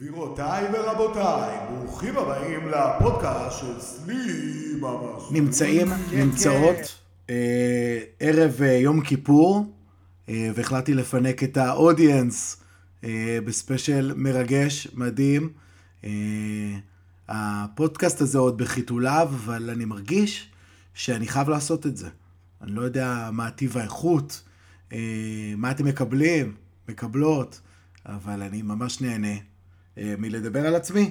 גבירותיי ורבותיי, ברוכים הבאים לפודקאסט של סלים ממש. נמצאים, כן, נמצאות, כן. אה, ערב אה, יום כיפור, אה, והחלטתי לפנק את האודיאנס אה, בספיישל מרגש, מדהים. אה, הפודקאסט הזה עוד בחיתוליו, אבל אני מרגיש שאני חייב לעשות את זה. אני לא יודע מה טיב האיכות, אה, מה אתם מקבלים, מקבלות, אבל אני ממש נהנה מלדבר על עצמי,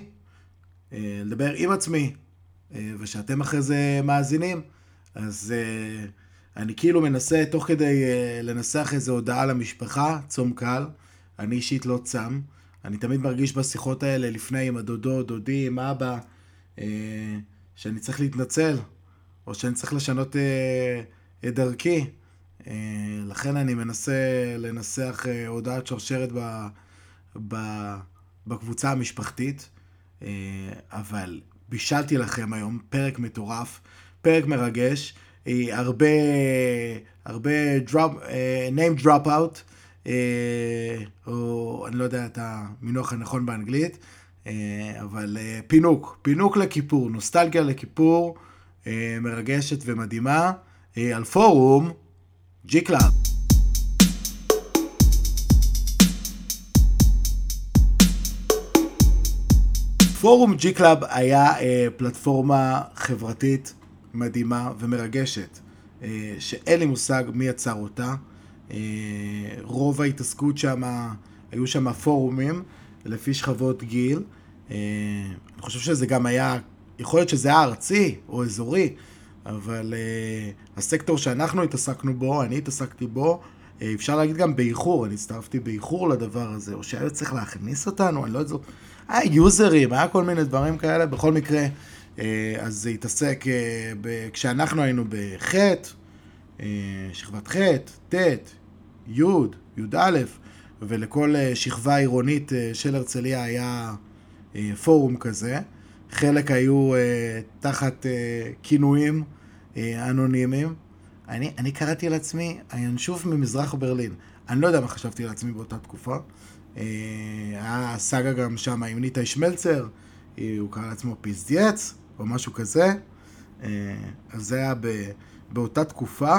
אה, לדבר עם עצמי, אה, ושאתם אחרי זה מאזינים, אז אה, אני כאילו מנסה תוך כדי אה, לנסח איזו הודעה למשפחה, צום קל, אני אישית לא צם, אני תמיד מרגיש בשיחות האלה לפני עם הדודות, דודי, עם אבא, אה, שאני צריך להתנצל, או שאני צריך לשנות אה, את דרכי. אה, לכן אני מנסה לנסח אה, הודעת שרשרת ב, ב, בקבוצה המשפחתית, אה, אבל בישלתי לכם היום פרק מטורף, פרק מרגש, אה, הרבה, הרבה drop, אה, name drop out, או אני לא יודע את המינוח הנכון באנגלית, אבל פינוק, פינוק לכיפור, נוסטלגיה לכיפור, מרגשת ומדהימה, על פורום G פורום G Club היה אה, פלטפורמה חברתית מדהימה ומרגשת, אה, שאין לי מושג מי יצר אותה. אה, רוב ההתעסקות שם, היו שם פורומים לפי שכבות גיל. אה, אני חושב שזה גם היה, יכול להיות שזה היה ארצי או אזורי, אבל אה, הסקטור שאנחנו התעסקנו בו, אני התעסקתי בו, אה, אפשר להגיד גם באיחור, אני הצטרפתי באיחור לדבר הזה, או שהיה צריך להכניס אותנו, אני לא יודע, היה יוזרים, היה כל מיני דברים כאלה, בכל מקרה, אה, אז זה התעסק, אה, ב- כשאנחנו היינו בח', אה, שכבת ח', ט', י', י"א, ולכל אה, שכבה עירונית אה, של הרצליה היה אה, פורום כזה. חלק היו אה, תחת אה, כינויים אה, אנונימיים. אני, אני קראתי לעצמי הינשוף ממזרח ברלין. אני לא יודע מה חשבתי על עצמי באותה תקופה. אה, היה סאגה גם שם עם ניטה שמלצר, אה, הוא קרא לעצמו פיסדייץ, או משהו כזה. אה, אז זה היה באותה תקופה,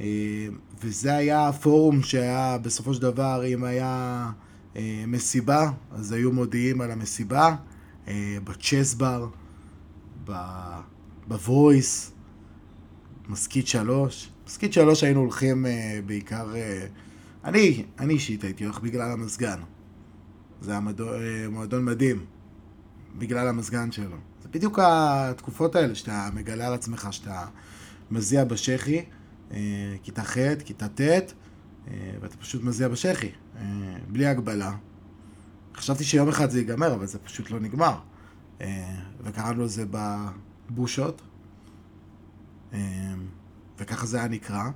אה, וזה היה הפורום שהיה בסופו של דבר, אם היה אה, מסיבה, אז היו מודיעים על המסיבה, אה, בצ'ס בר, ב- בוויס, מסכית שלוש. מסכית שלוש היינו הולכים אה, בעיקר... אני, אני אישית הייתי הולך בגלל המזגן. זה היה אה, מועדון מדהים, בגלל המזגן שלו. זה בדיוק התקופות האלה שאתה מגלה על עצמך, שאתה מזיע בשחי, אה, כיתה ח', כיתה ט', אה, ואתה פשוט מזיע בשחי, בלי הגבלה. חשבתי שיום אחד זה ייגמר, אבל זה פשוט לא נגמר. וקראנו לזה בבושות, וככה זה היה נקרא.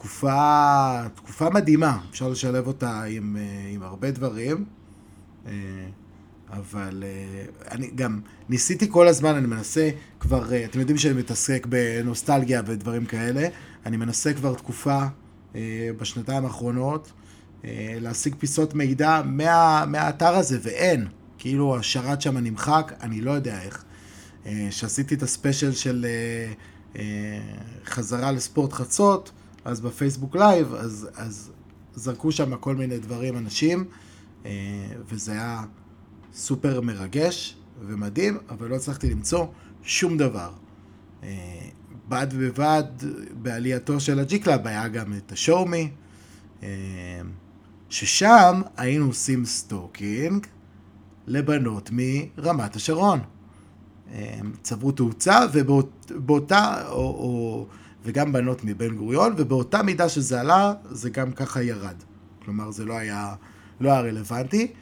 תקופה, תקופה מדהימה, אפשר לשלב אותה עם, אה, עם הרבה דברים, אה, אבל אה, אני גם ניסיתי כל הזמן, אני מנסה כבר, אתם יודעים שאני מתעסק בנוסטלגיה ודברים כאלה, אני מנסה כבר תקופה בשנתיים האחרונות להשיג פיסות מידע מה, מהאתר הזה, ואין. כאילו השרת שם נמחק, אני לא יודע איך. שעשיתי את הספיישל של חזרה לספורט חצות, אז בפייסבוק לייב, אז, אז זרקו שם כל מיני דברים, אנשים, אה, וזה היה סופר מרגש ומדהים, אבל לא הצלחתי למצוא שום דבר. אה, בד בבד, בעלייתו של ה G Club היה גם את ה ShowMe, אה, ששם היינו עושים stalking לבנות מרמת השרון. צברו תאוצה, ובאותה, או, או, וגם בנות מבן גוריון, ובאותה מידה שזה עלה, זה גם ככה ירד. כלומר, זה לא היה, לא היה רלוונטי.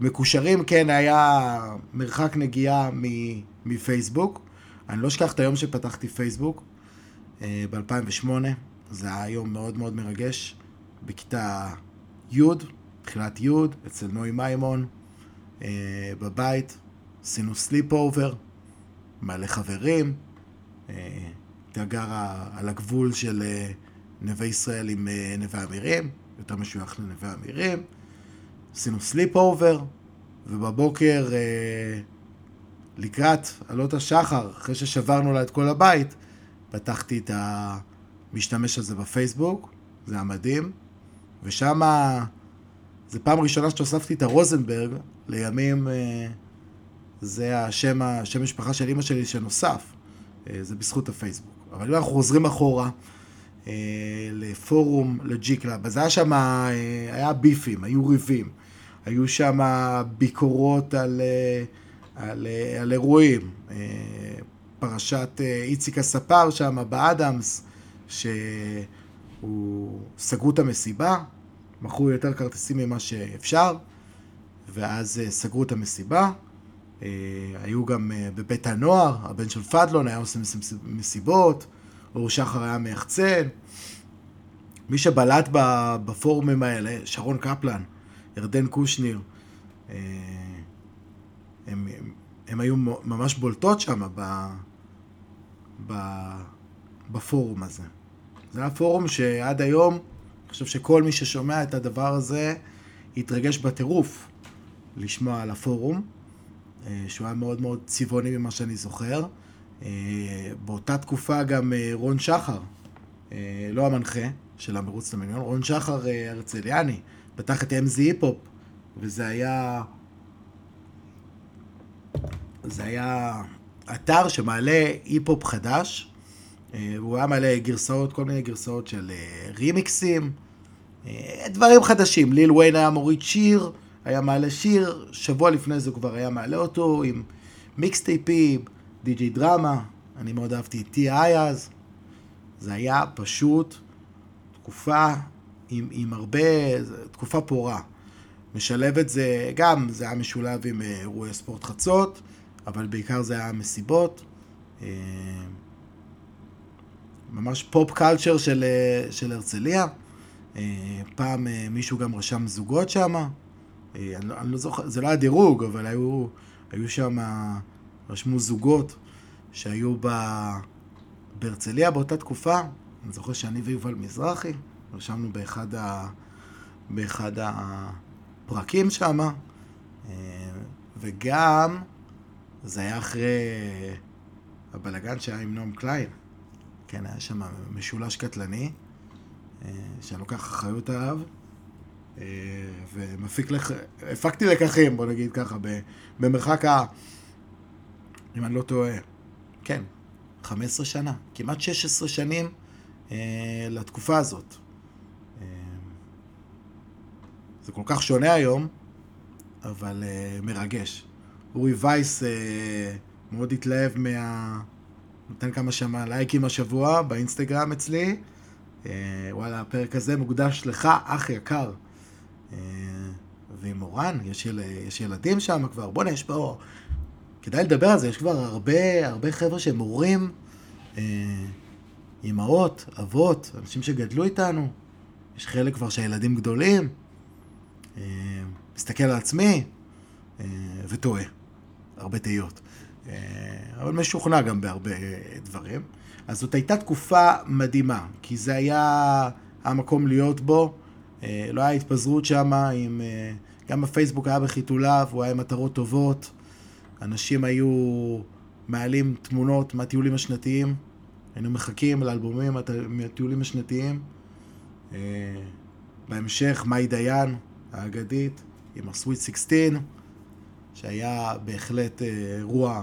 מקושרים, כן, היה מרחק נגיעה מפייסבוק. אני לא אשכח את היום שפתחתי פייסבוק, אה, ב-2008. זה היה יום מאוד מאוד מרגש. בכיתה י', תחילת י', אצל נוי מימון, אה, בבית. עשינו sleepover, מלא חברים. גרה על הגבול של אה, נווה ישראל עם אה, נווה אמירים, יותר משוייך לנווה אמירים. עשינו sleepover, ובבוקר, אה, לקראת עלות השחר, אחרי ששברנו לה את כל הבית, פתחתי את המשתמש הזה בפייסבוק, זה היה מדהים, ושם זה פעם ראשונה שהוספתי את הרוזנברג, לימים זה השם, השם משפחה של אימא שלי שנוסף, זה בזכות הפייסבוק. אבל אם אנחנו חוזרים אחורה, אה, לפורום, ל G Club, אז היה שם, היה ביפים, היו ריבים, היו שם ביקורות על, על, על אירועים, פרשת איציק הספר שם באדמס, שהוא סגרו את המסיבה, מכרו יותר כרטיסים ממה שאפשר, ואז אה, סגרו את המסיבה. אה, היו גם אה, בבית הנוער, הבן של פדלון היה עושה מסיבות, אור שחר היה מיחצן. מי שבלט בפורומים האלה, שרון קפלן, ירדן קושניר, הם, הם, הם היו ממש בולטות שם בפורום הזה. זה היה פורום שעד היום אני חושב שכל מי ששומע את הדבר הזה יתרגש בטירוף לשמוע על הפורום, אה, שהוא היה מאוד מאוד צבעוני ממה שאני זוכר. אה, באותה תקופה גם אה, רון שחר, לא המנחה של המרוץ למיליון, רון שחר הרצליאני, פתח את MZ היפ-הופ, וזה היה... זה היה אתר שמעלה היפ-הופ חדש, הוא היה מעלה גרסאות, כל מיני גרסאות של רימיקסים, אה, דברים חדשים. ליל ויין היה מוריד שיר, היה מעלה שיר, שבוע לפני זה כבר היה מעלה אותו עם מיקסטייפים, די.ג'י דרמה, אני מאוד אהבתי את T.I. אז. זה היה פשוט תקופה עם, עם הרבה, תקופה פורה. משלב את זה, גם זה היה משולב עם אה, אירועי ספורט חצות, אבל בעיקר זה היה מסיבות. אה, ממש פופ קלצ'ר של, של הרצליה. אה, פעם אה, מישהו גם רשם זוגות שם, אה, אני, לא, אני לא זוכר, זה לא היה דירוג, אבל היו, היו שם, רשמו זוגות שהיו ב... בהרצליה באותה תקופה. אני זוכר שאני ויובל מזרחי, רשמנו באחד, ה... באחד הפרקים שם, וגם זה היה אחרי הבלגן שהיה עם נועם קליין. כן, היה שם משולש קטלני. אה, שאני לוקח אחריות עליו, אה, ומפיק לך, הפקתי לקחים, בוא נגיד ככה, במרחק ה... אם אני לא טועה, כן, 15 שנה, כמעט 16 שנים אה, לתקופה הזאת. זה כל כך שונה היום, אבל מרגש. אורי וייס מאוד התלהב מה... נותן כמה שמה לייקים השבוע באינסטגרם אצלי. אה, וואלה, הפרק הזה מוקדש לך, אח יקר. אה, ועם מורן, יש, יל, יש ילדים שם כבר, בוא'נה, יש פה... כדאי לדבר על זה, יש כבר הרבה, הרבה חבר'ה שהם הורים, אה, אימהות, אבות, אנשים שגדלו איתנו. יש חלק כבר שהילדים גדולים. מסתכל על עצמי וטועה. הרבה תהיות. אבל משוכנע גם בהרבה דברים. אז זאת הייתה תקופה מדהימה, כי זה היה המקום להיות בו. אה, לא היה התפזרות שם, עם... אה, גם הפייסבוק היה בחיתוליו, הוא היה עם מטרות טובות. אנשים היו מעלים תמונות מהטיולים השנתיים. היינו מחכים לאלבומים מהטיולים השנתיים. אה, בהמשך, מאי דיין, האגדית, עם הסוויט 16, שהיה בהחלט אירוע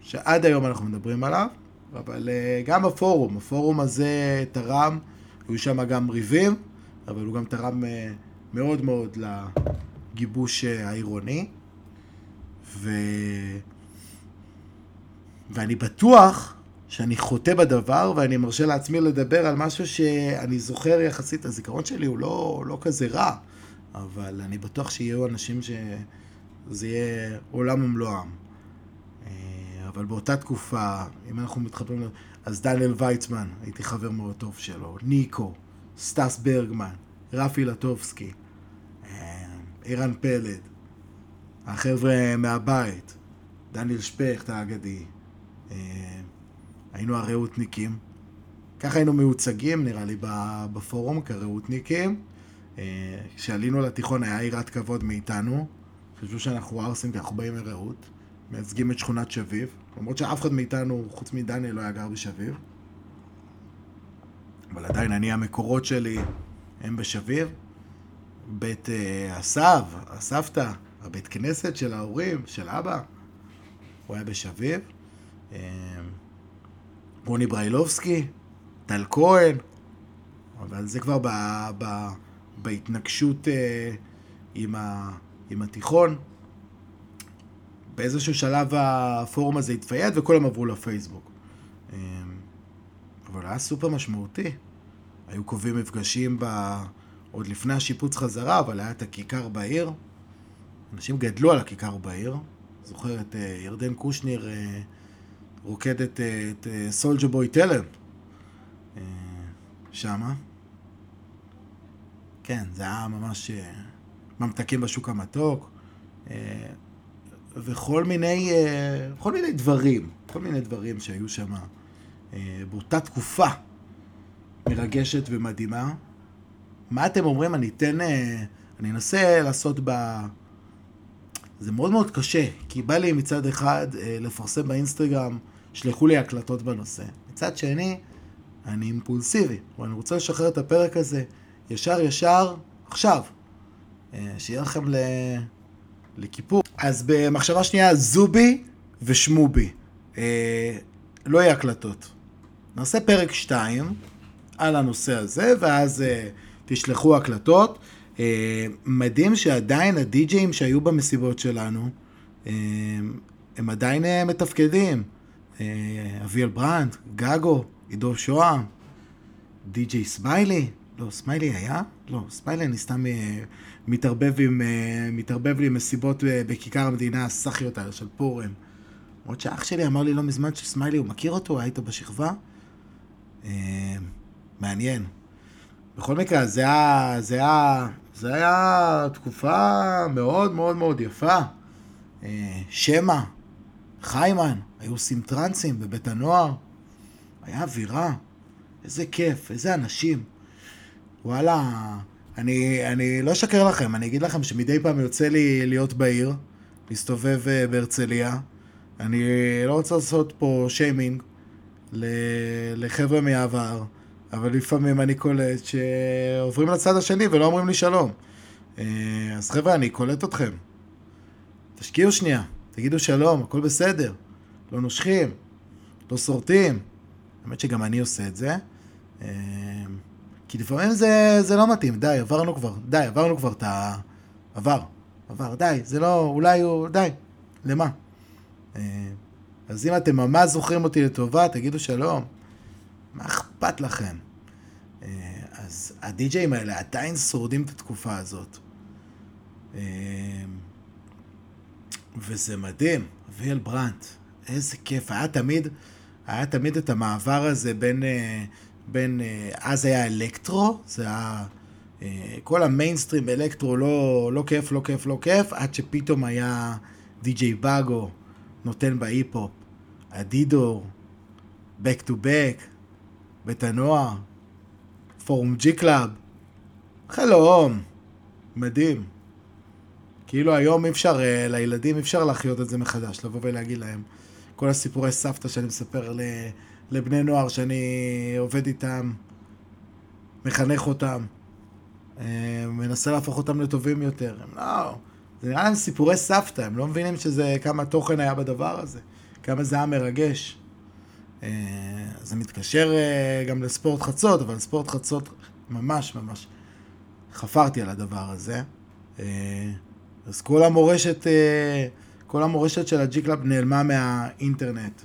שעד היום אנחנו מדברים עליו. אבל גם הפורום, הפורום הזה תרם, היו שם גם ריבים, אבל הוא גם תרם uh, מאוד מאוד לגיבוש uh, העירוני. ו... ואני בטוח שאני חוטא בדבר, ואני מרשה לעצמי לדבר על משהו שאני זוכר יחסית, הזיכרון שלי הוא לא, לא כזה רע, אבל אני בטוח שיהיו אנשים שזה יהיה עולם ומלואם. אבל באותה תקופה, אם אנחנו מתחברים, אז דניאל ויצמן, הייתי חבר מאוד טוב שלו, ניקו, סטס ברגמן, רפי לטובסקי, אירן פלד, החבר'ה מהבית, דניאל שפכט האגדי, היינו הרעותניקים. ככה היינו מיוצגים, נראה לי, בפורום כרעותניקים. כשעלינו לתיכון היה יראת כבוד מאיתנו, חשבו שאנחנו ערסים כי אנחנו באים מרעות, מייצגים את שכונת שביב, למרות שאף אחד מאיתנו, חוץ מדניאל, לא היה גר בשביב. אבל עדיין אני, המקורות שלי הם בשביב. בית אה, הסב, הסבתא, הבית כנסת של ההורים, של אבא, הוא היה בשביב. אה, רוני בריילובסקי, טל כהן, אבל זה כבר ב, ב, בהתנגשות אה, עם, ה, עם התיכון. באיזשהו שלב הפורום הזה התפייד וכולם עברו לפייסבוק. אבל היה סופר משמעותי. היו קובעים מפגשים ב... עוד לפני השיפוץ חזרה, אבל היה את הכיכר בעיר. אנשים גדלו על הכיכר בעיר. זוכר את אה, ירדן קושניר אה, רוקד את, סולג'ה בוי טלם שמה. כן, זה היה ממש ממתקים בשוק המתוק. וכל מיני, כל מיני דברים, כל מיני דברים שהיו שם באותה תקופה מרגשת ומדהימה. מה אתם אומרים? אני אתן... אה, אני אנסה לעשות ב... זה מאוד מאוד קשה, כי בא לי מצד אחד אה, לפרסם באינסטגרם, שלחו לי הקלטות בנושא. מצד שני, אני אימפולסיבי, ואני רוצה לשחרר את הפרק הזה ישר ישר עכשיו. אה, שיהיה לכם ל... לכיפור. אז במחשבה שנייה, זובי ושמובי. לא יהיה הקלטות. נעשה פרק 2 על הנושא הזה, ואז... תשלחו הקלטות. אה, מדהים שעדיין הדי-ג'אים שהיו במסיבות שלנו, אה, הם עדיין אה, מתפקדים. אביאל ברנד, גגו, עידו שוהם, די.ג'יי סמיילי. לא, סמיילי היה? לא, סמיילי אני סתם מתערבב, עם, מתערבב לי עם מסיבות בכיכר המדינה הסאחיות האלה של פורם. למרות שאח שלי אמר לי לא מזמן שסמיילי, הוא מכיר אותו, היית בשכבה? מעניין. בכל מקרה, זה היה, זה היה, זה היה תקופה מאוד מאוד מאוד יפה. אה, שמע, חיימן, היו עושים טרנסים בבית הנוער. היה אווירה. איזה כיף, איזה אנשים. וואלה, אני, אני לא אשקר לכם, אני אגיד לכם שמדי פעם יוצא לי להיות בעיר, להסתובב אה, בהרצליה. אני לא רוצה לעשות פה שיימינג לחבר'ה מהעבר. אבל לפעמים אני קולט שעוברים לצד השני ולא אומרים לי שלום. אה, אז חבר'ה, אני קולט אתכם. תשקיעו שנייה, תגידו שלום, הכל בסדר. לא נושכים, לא שורטים. האמת שגם אני עושה את זה. אה, כי לפעמים זה, זה לא מתאים, די, עברנו כבר, די, עברנו כבר את ה... עבר, עבר, די, זה לא, אולי הוא, די, למה? אז אם אתם ממש זוכרים אותי לטובה, תגידו שלום. מה אכפת לכם? אה, אז הדי-ג'אים האלה עדיין שורדים את התקופה הזאת. אה, וזה מדהים, אביאל ברנט, איזה כיף. היה תמיד, היה תמיד את המעבר הזה בין, אה, בין אז היה אלקטרו, זה היה, כל המיינסטרים אלקטרו לא, לא כיף, לא כיף, לא כיף, עד שפתאום היה די.ג'יי באגו נותן בהיפ-הופ, אדידור, back to back, בית הנוער, פורום G Club, חלום, מדהים. כאילו היום אי אפשר, אה, לילדים אי אפשר להחיות את זה מחדש, לבוא ולהגיד להם. כל הסיפורי סבתא שאני מספר לבני נוער שאני עובד איתם, מחנך אותם, אה, מנסה להפוך אותם לטובים יותר. הם לא, זה נראה להם סיפורי סבתא, הם לא מבינים שזה, כמה תוכן היה בדבר הזה, כמה זה היה מרגש. אה, זה מתקשר אה, גם לספורט חצות, אבל ספורט חצות ממש ממש חפרתי על הדבר הזה. אה, אז כל המורשת, כל המורשת של ה G Club נעלמה מהאינטרנט.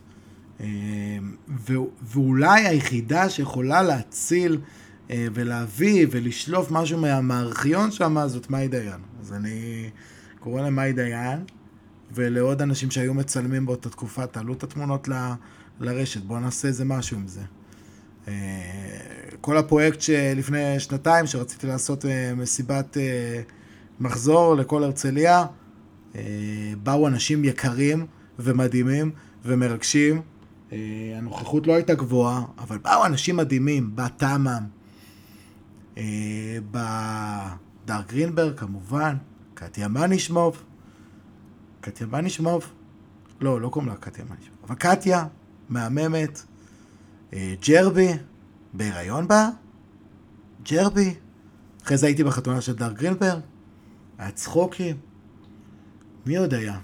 ואולי היחידה שיכולה להציל ולהביא ולשלוף משהו מהארכיון שם זאת מאי דיין. אז אני קורא למאי דיין ולעוד אנשים שהיו מצלמים באותה תקופה, תעלו את התמונות ל... לרשת, בואו נעשה איזה משהו עם זה. אה, כל הפרויקט שלפני שנתיים, שרציתי לעשות אה, מסיבת אה, מחזור לכל הרצליה, באו אנשים יקרים ומדהימים ומרגשים. הנוכחות לא הייתה גבוהה, אבל באו אנשים מדהימים, בא תמ"ם, בא דארק גרינברג כמובן, קטיה מנישמוב, קטיה בנישמוב, לא, לא קוראים לה קטיה בנישמוב, אבל קטיה, מהממת, אה, ג'רבי, בהיריון בה, ג'רבי, אחרי זה הייתי בחתונה של דר גרינברג, היה צחוקים, מי עוד היה?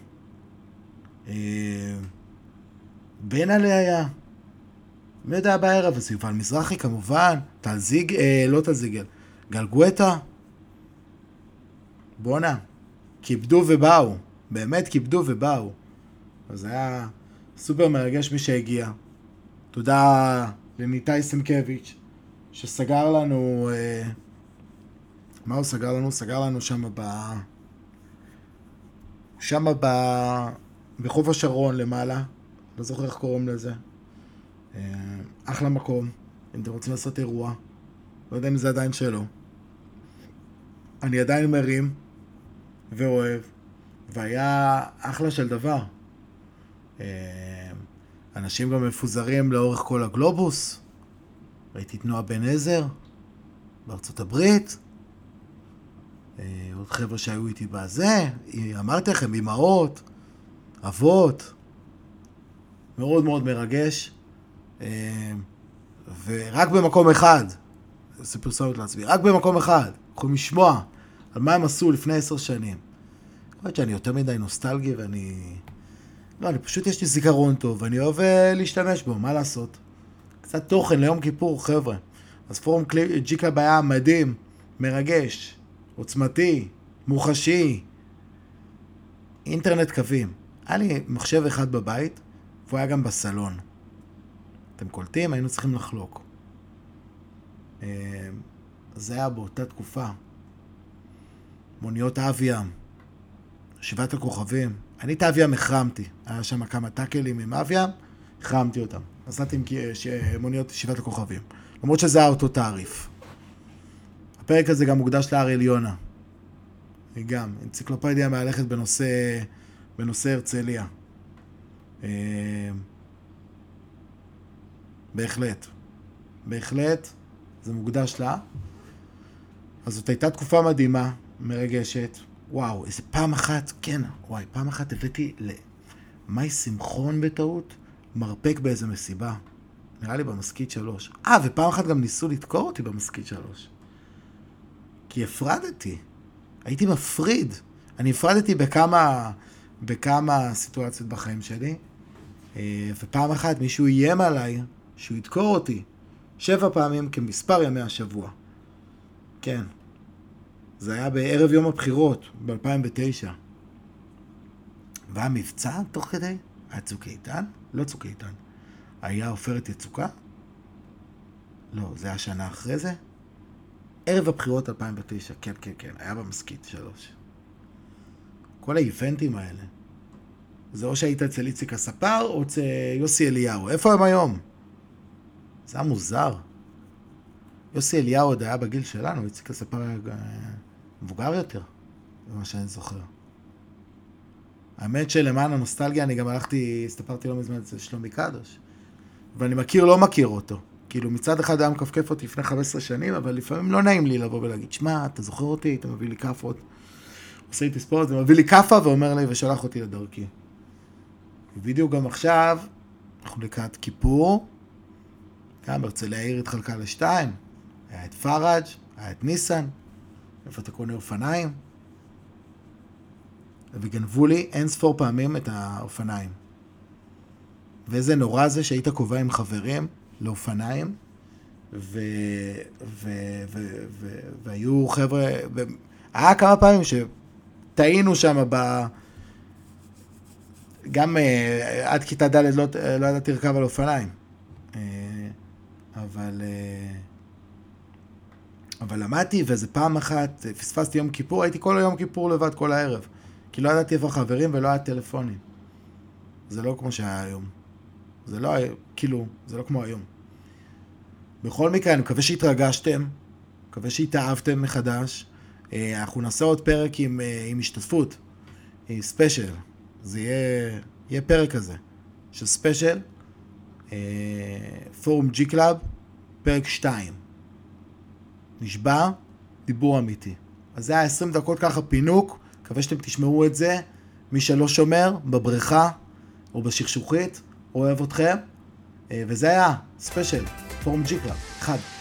אה, בן עלי היה. מי יודע בערב הזה? יובל מזרחי כמובן, טל זיג... אה, לא טל זיגל, גל גואטה. בואנה, כיבדו ובאו. באמת כיבדו ובאו. אז היה סופר מרגש מי שהגיע. תודה לניתאי סנקביץ', שסגר לנו... אה, מה הוא סגר לנו? סגר לנו שם ב... שם ב... בחוף השרון למעלה. לא זוכר איך קוראים לזה. אה, אחלה מקום, אם אתם רוצים לעשות אירוע. לא יודע אם זה עדיין שלו. אני עדיין מרים ואוהב, והיה אחלה של דבר. אה, אנשים גם מפוזרים לאורך כל הגלובוס. ראיתי את נועה בן עזר בארצות הברית. אה, עוד חבר'ה שהיו איתי בזה. אמרתי לכם, אמהות, אבות. מאוד מאוד מרגש. אה, ורק במקום אחד, זה פרסומת לעצמי, רק במקום אחד, יכולים לשמוע על מה הם עשו לפני עשר שנים. יכול להיות שאני יותר מדי נוסטלגי ואני... לא, אני פשוט יש לי זיכרון טוב, ואני אוהב אה, להשתמש בו, מה לעשות? קצת תוכן ליום כיפור, חבר'ה. אז פורום G Club היה מדהים, מרגש, עוצמתי, מוחשי, אינטרנט קווים. היה לי מחשב אחד בבית, והוא היה גם בסלון. אתם קולטים? היינו צריכים לחלוק. אה, זה היה באותה תקופה. מוניות אביים, שבעת הכוכבים. אני את אביים החרמתי. היה שם כמה טאקלים עם אביים, החרמתי אותם. נסעתי עם מוניות שבעת הכוכבים. למרות שזה היה אותו תעריף. הפרק הזה גם מוקדש לאריאל יונה. גם, אנציקלופדיה מהלכת בנושא, בנושא הרצליה. אה, בהחלט. בהחלט, זה מוקדש לה. אז זאת הייתה תקופה מדהימה, מרגשת. וואו, איזה פעם אחת, כן, וואי, פעם אחת הבאתי למאי שמחון בטעות מרפק באיזה מסיבה. נראה לי במסכית שלוש. אה, ופעם אחת גם ניסו לדקור אותי במסכית שלוש. כי הפרדתי. הייתי מפריד. אני הפרדתי בכמה, בכמה סיטואציות בחיים שלי, אה, ופעם אחת מישהו איים עליי שהוא ידקור אותי שבע פעמים כמספר ימי השבוע. כן. זה היה בערב יום הבחירות, ב-2009. והיה מבצע תוך כדי? היה צוק איתן? לא צוק איתן. היה עופרת יצוקה? לא, זה היה שנה אחרי זה? ערב הבחירות 2009, כן, כן, כן, היה במסכית שלוש. כל האיבנטים האלה. זה או שהיית אצל איציק הספר או אצל יוסי אליהו. איפה הם היום? זה היה מוזר. יוסי אליהו עוד היה בגיל שלנו, איציק הספר היה מבוגר יותר, זה מה שאני זוכר. האמת שלמען הנוסטלגיה אני גם הלכתי, הסתפרתי לא מזמן אצל שלומי קדוש, ואני מכיר, לא מכיר אותו. כאילו מצד אחד היה מכפכף אותי לפני 15 שנים, אבל לפעמים לא נעים לי לבוא ולהגיד, שמע, אתה זוכר אותי, אתה מביא לי כאפות. עושה איתי ספורט, הוא מביא לי כאפה ואומר לי, ושלח אותי לדרכי. בדיוק גם עכשיו, אנחנו לקראת כיפור, גם הרצליה העיר התחלקה לשתיים, היה את פראג', היה את ניסן, איפה אתה קונה אופניים? וגנבו לי אין ספור פעמים את האופניים. ואיזה נורא זה שהיית קובע עם חברים לאופניים, ו... ו... ו... ו... והיו חבר'ה, ו... היה כמה פעמים שטעינו שם ב... גם uh, עד כיתה ד' לא, לא ידעתי לרכב על אופניים. Uh, אבל... Uh, אבל למדתי, ואיזה פעם אחת פספסתי יום כיפור, הייתי כל היום כיפור לבד כל הערב. כי לא ידעתי איפה חברים ולא היה טלפונים. זה לא כמו שהיה היום. זה לא, כאילו, זה לא כמו היום. בכל מקרה, אני מקווה שהתרגשתם, מקווה שהתאהבתם מחדש. אה, אנחנו נעשה עוד פרק עם, אה, עם השתתפות, ספיישל. זה יהיה, יהיה פרק כזה, של ספיישל, פורום G Club, פרק 2. נשבע, דיבור אמיתי. אז זה היה 20 דקות ככה פינוק, מקווה שאתם תשמעו את זה, מי שלא שומר, בבריכה או בשכשוכית, אוהב אתכם. אה, וזה היה ספיישל, פורום G Club, אחד.